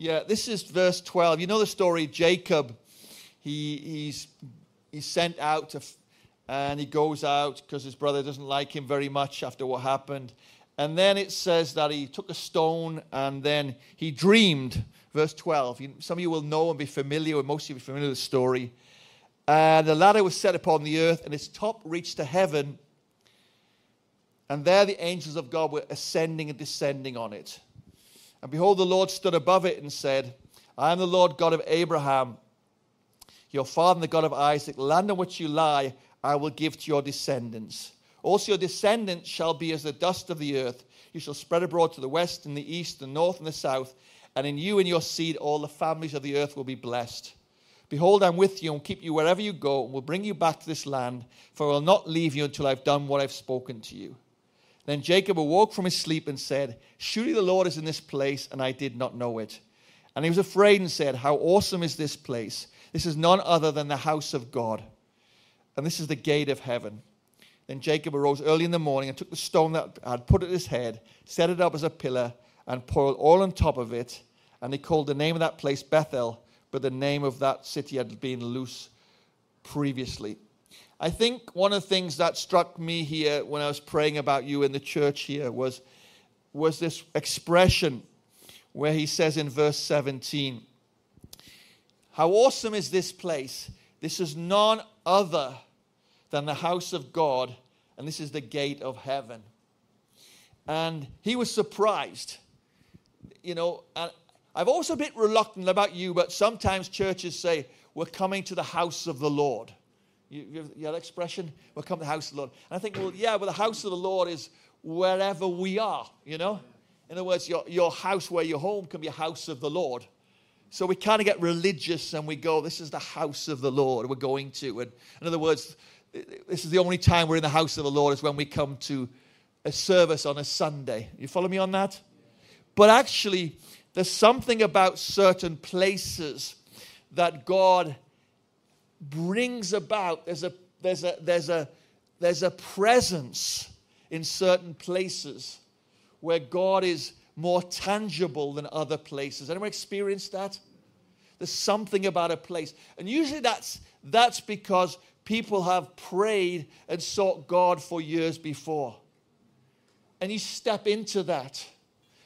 Yeah, this is verse 12. You know the story, Jacob. He, he's, he's sent out to, and he goes out because his brother doesn't like him very much after what happened. And then it says that he took a stone and then he dreamed. Verse 12. Some of you will know and be familiar, or most of you will be familiar with the story. And the ladder was set upon the earth, and its top reached to heaven. And there the angels of God were ascending and descending on it. And behold, the Lord stood above it and said, I am the Lord God of Abraham, your father, and the God of Isaac. Land on which you lie, I will give to your descendants. Also, your descendants shall be as the dust of the earth. You shall spread abroad to the west and the east, the north and the south. And in you and your seed, all the families of the earth will be blessed. Behold, I'm with you and keep you wherever you go, and will bring you back to this land, for I will not leave you until I've done what I've spoken to you. Then Jacob awoke from his sleep and said, Surely the Lord is in this place, and I did not know it. And he was afraid and said, How awesome is this place! This is none other than the house of God, and this is the gate of heaven. Then Jacob arose early in the morning and took the stone that had put at his head, set it up as a pillar, and poured oil on top of it. And he called the name of that place Bethel, but the name of that city had been Luz previously. I think one of the things that struck me here when I was praying about you in the church here was, was this expression where he says in verse 17, How awesome is this place! This is none other than the house of God, and this is the gate of heaven. And he was surprised. You know, I've also been reluctant about you, but sometimes churches say, We're coming to the house of the Lord. You, you, you that expression? We'll come to the house of the Lord. And I think, well, yeah, but the house of the Lord is wherever we are, you know? In other words, your, your house where your home can be a house of the Lord. So we kind of get religious and we go, this is the house of the Lord we're going to. And in other words, this is the only time we're in the house of the Lord is when we come to a service on a Sunday. You follow me on that? But actually, there's something about certain places that God brings about. There's a, there's a, there's a, there's a presence in certain places where God is more tangible than other places. Anyone experienced that? There's something about a place. And usually that's, that's because people have prayed and sought God for years before. And you step into that.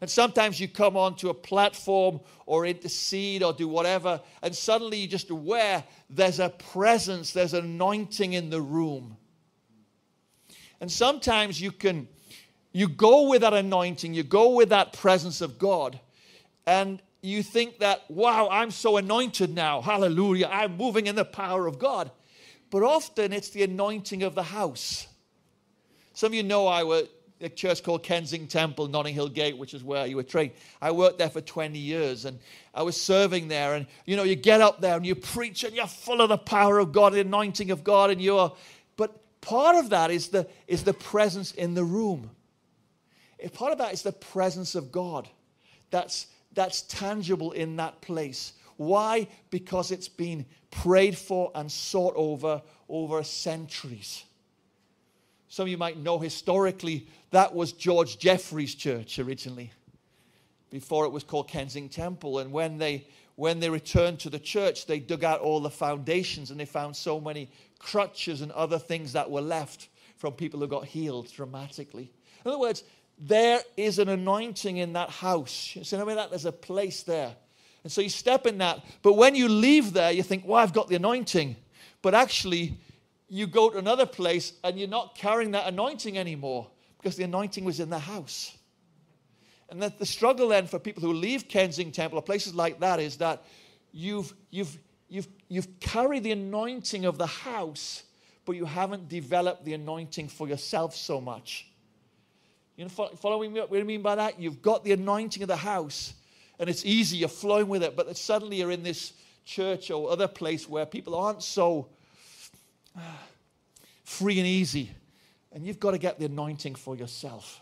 And sometimes you come onto a platform or intercede or do whatever, and suddenly you're just aware there's a presence, there's anointing in the room. And sometimes you can you go with that anointing, you go with that presence of God, and you think that, wow, I'm so anointed now. Hallelujah. I'm moving in the power of God. But often it's the anointing of the house. Some of you know I was a church called Kensington Temple, Notting Hill Gate, which is where you were trained. I worked there for 20 years and I was serving there. And you know, you get up there and you preach and you're full of the power of God, the anointing of God, and you're. But part of that is the, is the presence in the room. Part of that is the presence of God that's, that's tangible in that place. Why? Because it's been prayed for and sought over over centuries. Some of you might know historically that was George Jeffreys' church originally, before it was called Kensington Temple. And when they when they returned to the church, they dug out all the foundations and they found so many crutches and other things that were left from people who got healed dramatically. In other words, there is an anointing in that house. You see I mean? That there's a place there. And so you step in that. But when you leave there, you think, well, I've got the anointing. But actually, you go to another place and you're not carrying that anointing anymore because the anointing was in the house. And that the struggle then for people who leave Kensington Temple or places like that is that you've, you've, you've, you've carried the anointing of the house, but you haven't developed the anointing for yourself so much. You know, following me? What do I mean by that? You've got the anointing of the house, and it's easy, you're flowing with it, but suddenly you're in this church or other place where people aren't so free and easy and you've got to get the anointing for yourself.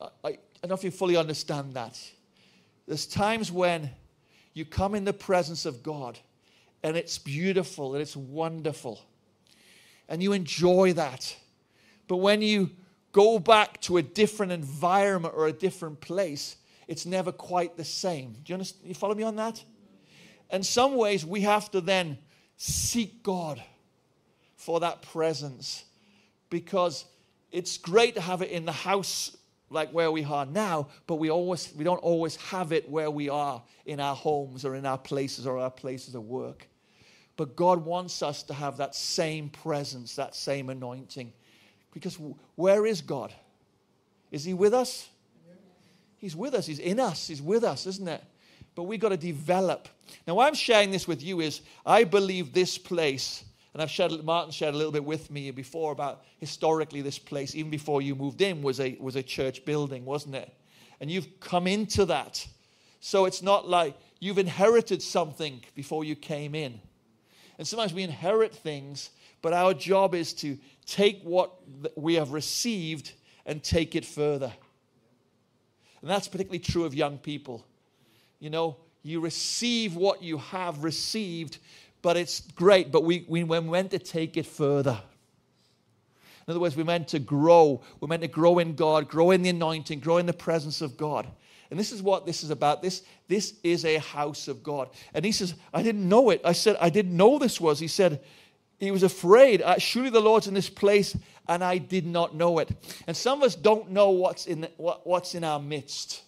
I, I, I don't know if you fully understand that. There's times when you come in the presence of God and it's beautiful and it's wonderful and you enjoy that. But when you go back to a different environment or a different place, it's never quite the same. Do you understand? You follow me on that? In some ways, we have to then seek God for that presence because it's great to have it in the house like where we are now, but we always we don't always have it where we are in our homes or in our places or our places of work. But God wants us to have that same presence, that same anointing. Because where is God? Is He with us? He's with us. He's in us. He's with us, isn't it? But we've got to develop. Now, why I'm sharing this with you is I believe this place, and I've shared, Martin shared a little bit with me before about historically this place, even before you moved in, was a, was a church building, wasn't it? And you've come into that. So it's not like you've inherited something before you came in. And sometimes we inherit things, but our job is to take what we have received and take it further. And that's particularly true of young people. You know, you receive what you have received, but it's great, but we, we, we're meant to take it further. In other words, we're meant to grow. We're meant to grow in God, grow in the anointing, grow in the presence of God. And this is what this is about. This, this is a house of God. And he says, I didn't know it. I said, I didn't know this was. He said, he was afraid. Uh, surely the Lord's in this place, and I did not know it. And some of us don't know what's in, what, what's in our midst.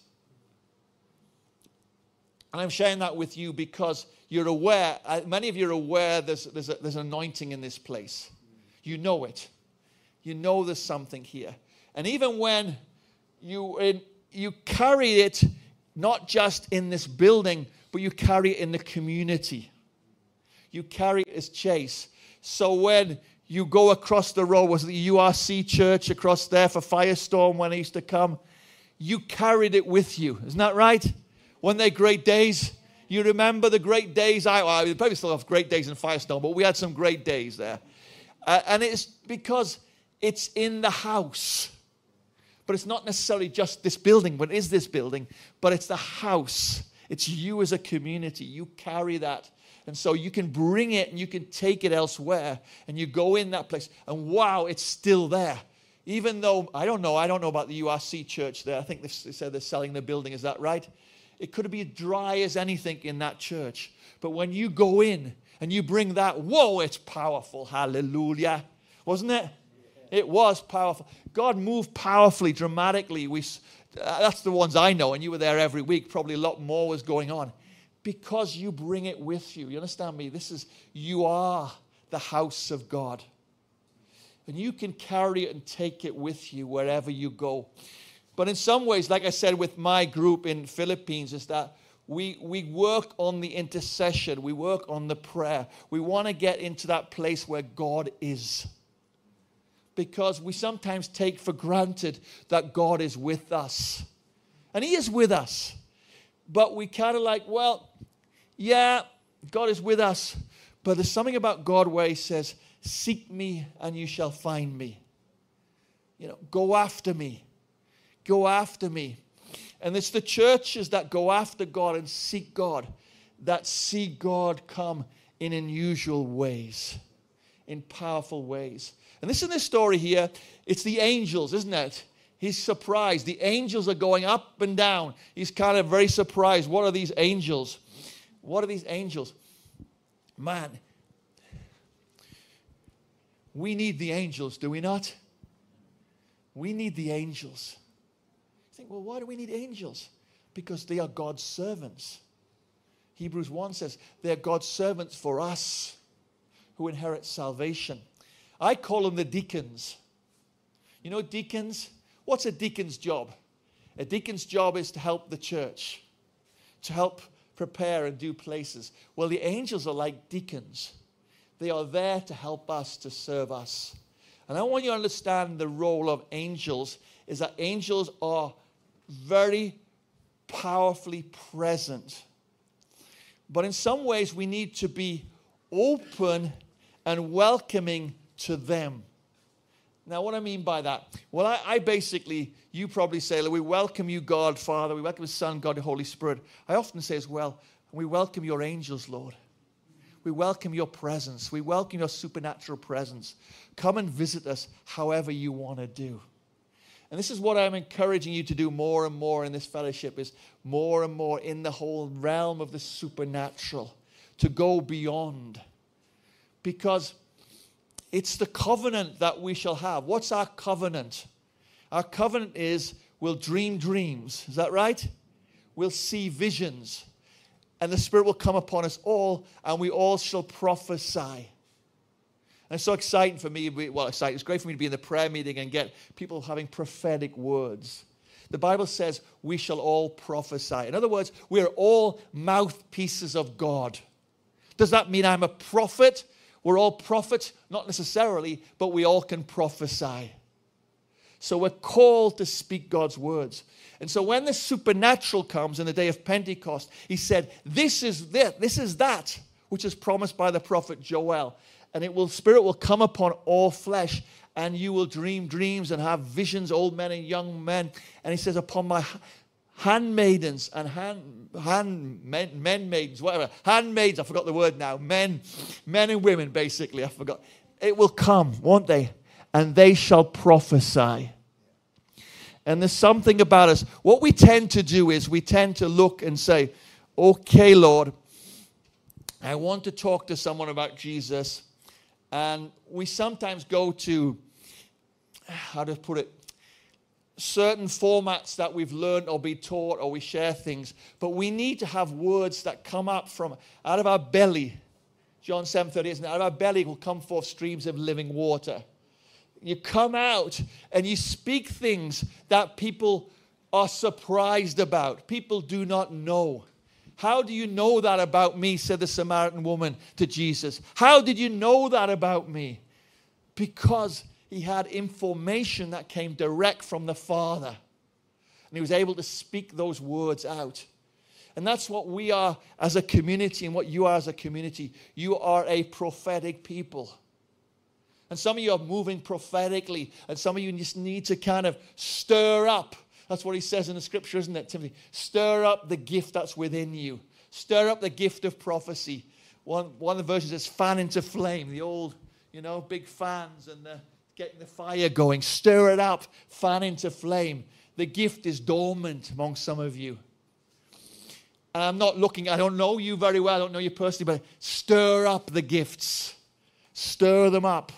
And I'm sharing that with you because you're aware, uh, many of you are aware there's, there's, a, there's an anointing in this place. You know it. You know there's something here. And even when you, you carry it not just in this building, but you carry it in the community. You carry it as chase. So when you go across the road, was the URC church across there for Firestorm when I used to come? You carried it with you. Isn't that right? When they're great days, you remember the great days. I, well, I probably still have great days in Firestone, but we had some great days there. Uh, and it's because it's in the house. But it's not necessarily just this building, it is this building, but it's the house. It's you as a community. You carry that and so you can bring it and you can take it elsewhere and you go in that place and wow, it's still there. Even though, I don't know, I don't know about the URC church there. I think they said they're selling the building. Is that right? It could be dry as anything in that church. But when you go in and you bring that, whoa, it's powerful. Hallelujah. Wasn't it? It was powerful. God moved powerfully, dramatically. We, uh, that's the ones I know, and you were there every week. Probably a lot more was going on because you bring it with you. You understand me? This is, you are the house of God. And you can carry it and take it with you wherever you go. But in some ways, like I said with my group in Philippines, is that we, we work on the intercession, we work on the prayer. We want to get into that place where God is. Because we sometimes take for granted that God is with us. And He is with us but we kind of like, well, yeah, God is with us, but there's something about God where He says, Seek me and you shall find me. You know, go after me. Go after me. And it's the churches that go after God and seek God that see God come in unusual ways, in powerful ways. And this in this story here, it's the angels, isn't it? He's surprised. The angels are going up and down. He's kind of very surprised. What are these angels? What are these angels? Man, we need the angels, do we not? We need the angels. Think, well, why do we need angels? Because they are God's servants. Hebrews 1 says they're God's servants for us who inherit salvation. I call them the deacons. You know, deacons? What's a deacon's job? A deacon's job is to help the church, to help prepare and do places. Well, the angels are like deacons, they are there to help us, to serve us. And I want you to understand the role of angels is that angels are very powerfully present. But in some ways, we need to be open and welcoming to them. Now, what I mean by that? Well, I, I basically, you probably say, we welcome you, God, Father. We welcome the Son, God, the Holy Spirit. I often say as well, we welcome your angels, Lord. We welcome your presence. We welcome your supernatural presence. Come and visit us however you want to do. And this is what I'm encouraging you to do more and more in this fellowship is more and more in the whole realm of the supernatural, to go beyond. Because it's the covenant that we shall have. What's our covenant? Our covenant is we'll dream dreams. Is that right? We'll see visions. And the Spirit will come upon us all, and we all shall prophesy. And it's so exciting for me. Well, exciting. It's great for me to be in the prayer meeting and get people having prophetic words. The Bible says we shall all prophesy. In other words, we are all mouthpieces of God. Does that mean I'm a prophet? We're all prophets? Not necessarily, but we all can prophesy. So we're called to speak God's words. And so when the supernatural comes in the day of Pentecost, he said, This is this, this is that which is promised by the prophet Joel. And it will spirit will come upon all flesh, and you will dream dreams and have visions, old men and young men. And he says, Upon my handmaidens and hand, hand men, men maidens, whatever, handmaids, I forgot the word now, men, men and women, basically, I forgot. It will come, won't they? And they shall prophesy. And there's something about us. What we tend to do is we tend to look and say, okay, Lord, I want to talk to someone about Jesus. And we sometimes go to, how to put it, certain formats that we've learned or be taught or we share things, but we need to have words that come up from out of our belly. John 7 38, out of our belly will come forth streams of living water. You come out and you speak things that people are surprised about. People do not know. How do you know that about me? said the Samaritan woman to Jesus. How did you know that about me? Because he had information that came direct from the Father. And he was able to speak those words out. And that's what we are as a community and what you are as a community. You are a prophetic people. And some of you are moving prophetically, and some of you just need to kind of stir up. That's what he says in the scripture, isn't it, Timothy? Stir up the gift that's within you. Stir up the gift of prophecy. One, one of the verses is fan into flame, the old, you know, big fans and the getting the fire going. Stir it up, fan into flame. The gift is dormant among some of you. And I'm not looking, I don't know you very well, I don't know you personally, but stir up the gifts. Stir them up.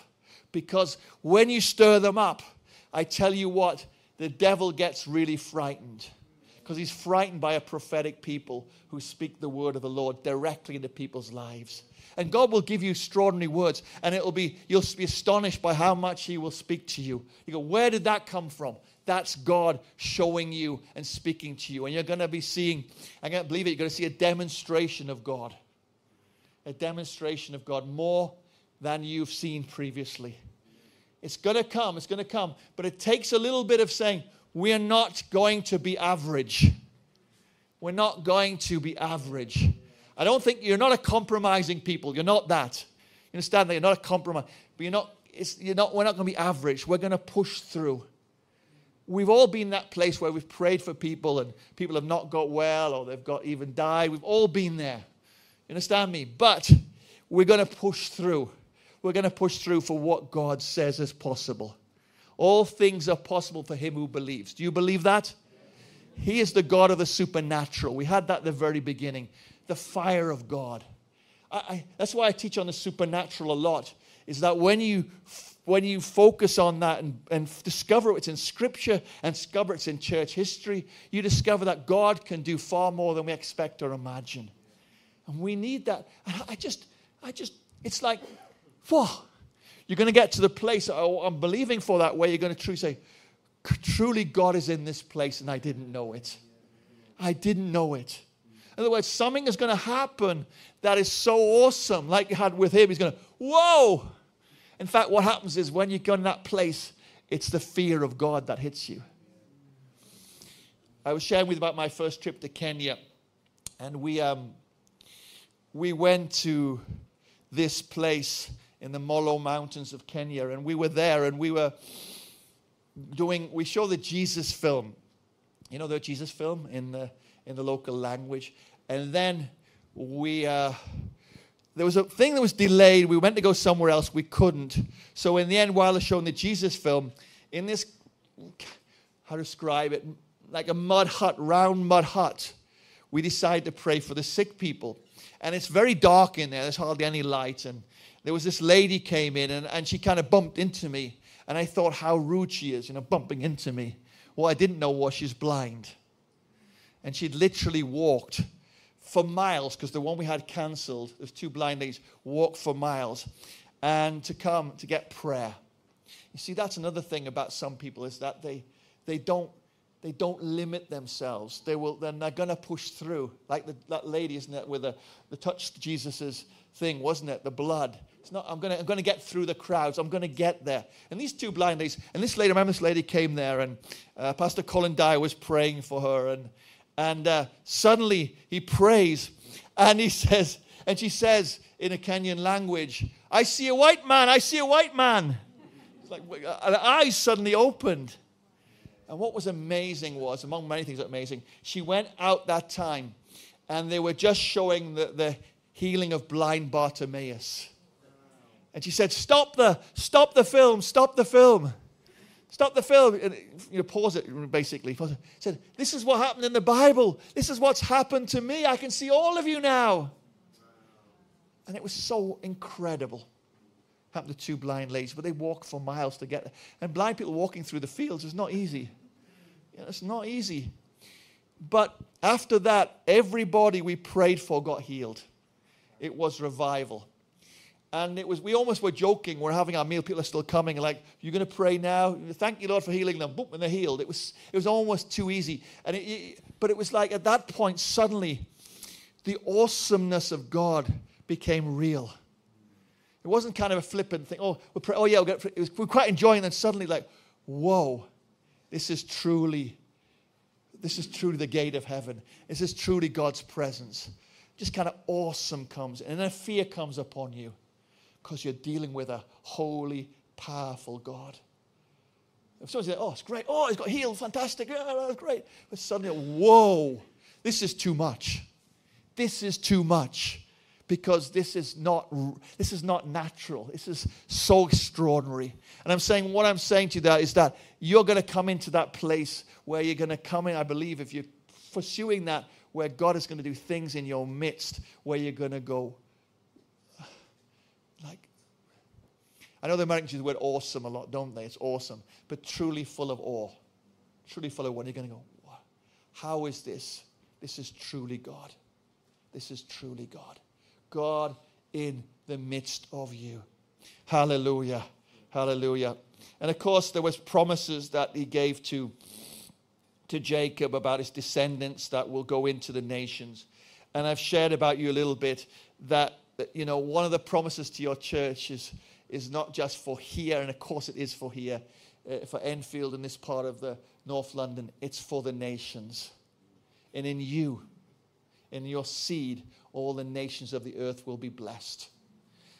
Because when you stir them up, I tell you what, the devil gets really frightened. Because he's frightened by a prophetic people who speak the word of the Lord directly into people's lives. And God will give you extraordinary words, and it'll be, you'll be astonished by how much He will speak to you. You go, Where did that come from? That's God showing you and speaking to you. And you're going to be seeing, I can't believe it, you're going to see a demonstration of God. A demonstration of God more than you've seen previously. It's going to come, it's going to come. But it takes a little bit of saying, We're not going to be average. We're not going to be average. I don't think you're not a compromising people. You're not that. You understand that you're not a compromise, but you're not. you're not. We're not going to be average. We're going to push through. We've all been that place where we've prayed for people and people have not got well or they've got even died. We've all been there. You understand me? But we're going to push through. We're going to push through for what God says is possible. All things are possible for him who believes. Do you believe that? He is the God of the supernatural. We had that at the very beginning the fire of God. I, I, that's why I teach on the supernatural a lot, is that when you when you focus on that and, and discover it's in scripture and discover it's in church history, you discover that God can do far more than we expect or imagine. And we need that. And I just, I just, it's like, whoa, you're going to get to the place, oh, I'm believing for that, where you're going to truly say, truly God is in this place and I didn't know it. I didn't know it. In other words, something is going to happen that is so awesome, like you had with him. He's going to, whoa! In fact, what happens is when you go in that place, it's the fear of God that hits you. I was sharing with you about my first trip to Kenya, and we um, we went to this place in the Molo Mountains of Kenya, and we were there, and we were doing. We show the Jesus film, you know the Jesus film in the in the local language. And then we, uh, there was a thing that was delayed. We went to go somewhere else. We couldn't. So in the end, while they're showing the Jesus film, in this how to describe it, like a mud hut, round mud hut. We decide to pray for the sick people. And it's very dark in there, there's hardly any light. And there was this lady came in and, and she kind of bumped into me. And I thought how rude she is, you know, bumping into me. Well, I didn't know was she's blind. And she'd literally walked for miles, because the one we had cancelled, there's two blind ladies, walked for miles and to come to get prayer. You see, that's another thing about some people is that they, they, don't, they don't limit themselves. They will, then they're going to push through. Like the, that lady, isn't it, with the, the touched Jesus's thing, wasn't it? The blood. It's not, I'm going to I'm gonna get through the crowds. I'm going to get there. And these two blind ladies, and this lady, I remember this lady came there, and uh, Pastor Colin Dye was praying for her. And, and uh, suddenly he prays, and he says, and she says in a Kenyan language, I see a white man, I see a white man. It's like her eyes suddenly opened. And what was amazing was, among many things that amazing, she went out that time and they were just showing the, the healing of blind Bartimaeus. And she said, Stop the, stop the film, stop the film. Stop the film. And, you know, pause it, basically. Pause it. Said, This is what happened in the Bible. This is what's happened to me. I can see all of you now. And it was so incredible. Happened to two blind ladies, but they walked for miles to get there. And blind people walking through the fields is not easy. Know, it's not easy. But after that, everybody we prayed for got healed. It was revival. And it was, we almost were joking. We're having our meal. People are still coming. Like, you're going to pray now? Thank you, Lord, for healing them. Boom, and they're healed. It was, it was almost too easy. And it, but it was like at that point, suddenly, the awesomeness of God became real. It wasn't kind of a flippant thing. Oh, we'll pray, oh yeah, we'll it was, we're quite enjoying. And then suddenly, like, whoa, this is truly, this is truly the gate of heaven. This is truly God's presence. Just kind of awesome comes, and then fear comes upon you because you're dealing with a holy, powerful God. If someone says, "Oh, it's great. Oh, he's got healed. Fantastic. Yeah, that's great," but suddenly, whoa, this is too much. This is too much because this is not this is not natural this is so extraordinary and i'm saying what i'm saying to you there is that you're going to come into that place where you're going to come in i believe if you're pursuing that where god is going to do things in your midst where you're going to go like i know the americans use the word awesome a lot don't they it's awesome but truly full of awe truly full of awe. you're going to go how is this this is truly god this is truly god God in the midst of you. Hallelujah. Hallelujah. And of course, there was promises that he gave to, to Jacob about his descendants that will go into the nations. And I've shared about you a little bit that, you know, one of the promises to your church is, is not just for here, and of course it is for here, uh, for Enfield and this part of the North London, it's for the nations. And in you, in your seed, all the nations of the earth will be blessed.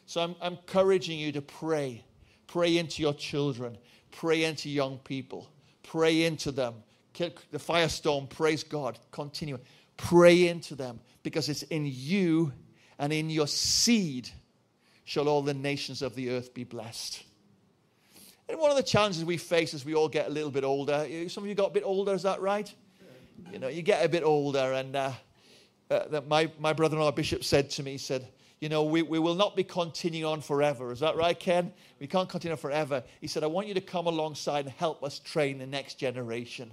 So I'm, I'm encouraging you to pray. Pray into your children. Pray into young people. Pray into them. The firestorm, praise God. Continue. Pray into them because it's in you and in your seed shall all the nations of the earth be blessed. And one of the challenges we face as we all get a little bit older, some of you got a bit older, is that right? You know, you get a bit older and uh, uh, that my, my brother-in-law bishop said to me, he said, you know, we, we will not be continuing on forever. Is that right, Ken? We can't continue forever. He said, I want you to come alongside and help us train the next generation.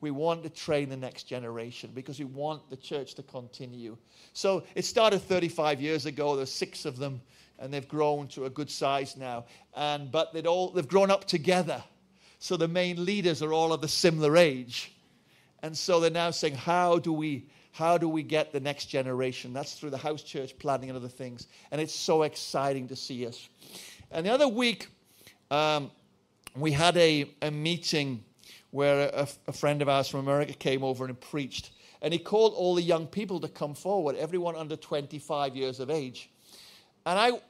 We want to train the next generation because we want the church to continue. So it started 35 years ago. There's six of them, and they've grown to a good size now. And but they'd all they've grown up together. So the main leaders are all of the similar age. And so they're now saying, how do we how do we get the next generation? That's through the house church planning and other things. And it's so exciting to see us. And the other week, um, we had a, a meeting where a, a friend of ours from America came over and preached. And he called all the young people to come forward, everyone under 25 years of age. And I,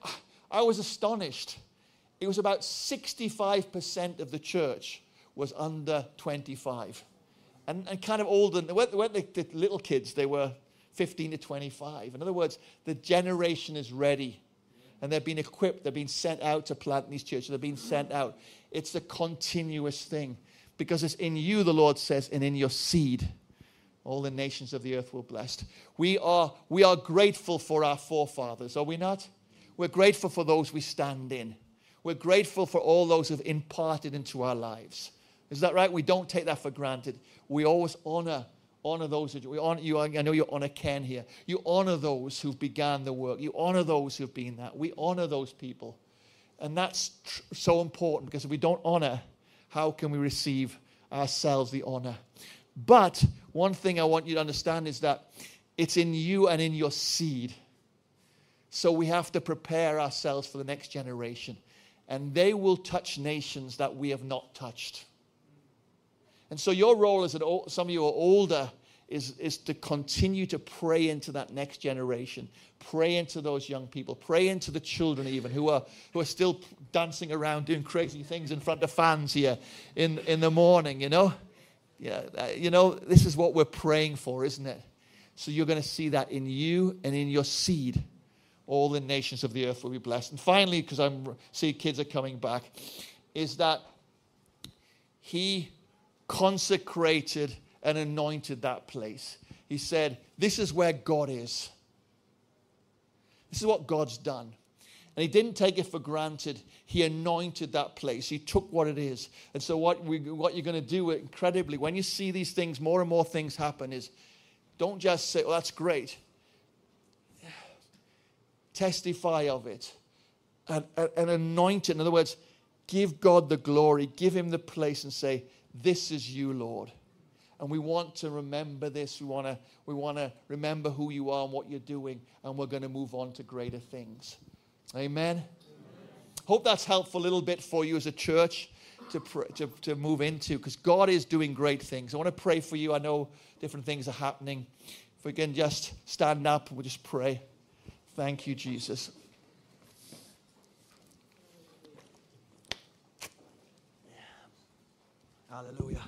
I was astonished. It was about 65% of the church was under 25 and, and kind of older. They weren't, they weren't the, little kids, they were 15 to 25. In other words, the generation is ready. And they've been equipped, they've been sent out to plant these churches, they've been sent out. It's a continuous thing. because it's in you, the Lord says, and in your seed. All the nations of the earth will be blessed. We are, we are grateful for our forefathers, are we not? We're grateful for those we stand in. We're grateful for all those who've imparted into our lives. Is that right? We don't take that for granted. We always honor honor those who we honor you. I know you honor Ken here. You honor those who've began the work. You honor those who've been that. We honor those people, and that's tr- so important because if we don't honor, how can we receive ourselves the honor? But one thing I want you to understand is that it's in you and in your seed. So we have to prepare ourselves for the next generation. And they will touch nations that we have not touched. And so your role as an some of you are older is, is to continue to pray into that next generation. Pray into those young people. Pray into the children even who are who are still dancing around doing crazy things in front of fans here in, in the morning, you know? Yeah, uh, you know, this is what we're praying for, isn't it? So you're going to see that in you and in your seed. All the nations of the earth will be blessed. And finally, because I'm see kids are coming back, is that he consecrated and anointed that place. He said, This is where God is. This is what God's done. And he didn't take it for granted. He anointed that place. He took what it is. And so, what, we, what you're going to do incredibly, when you see these things, more and more things happen, is don't just say, Well, that's great. Testify of it and, and, anoint it. In other words, give God the glory, give him the place, and say, this is you, Lord. And we want to remember this. We want to, we want to remember who you are and what you're doing. And we're going to move on to greater things. Amen. Amen. Hope that's helpful a little bit for you as a church to, pr- to, to move into because God is doing great things. I want to pray for you. I know different things are happening. If we can just stand up and we'll just pray. Thank you, Jesus. Hallelujah.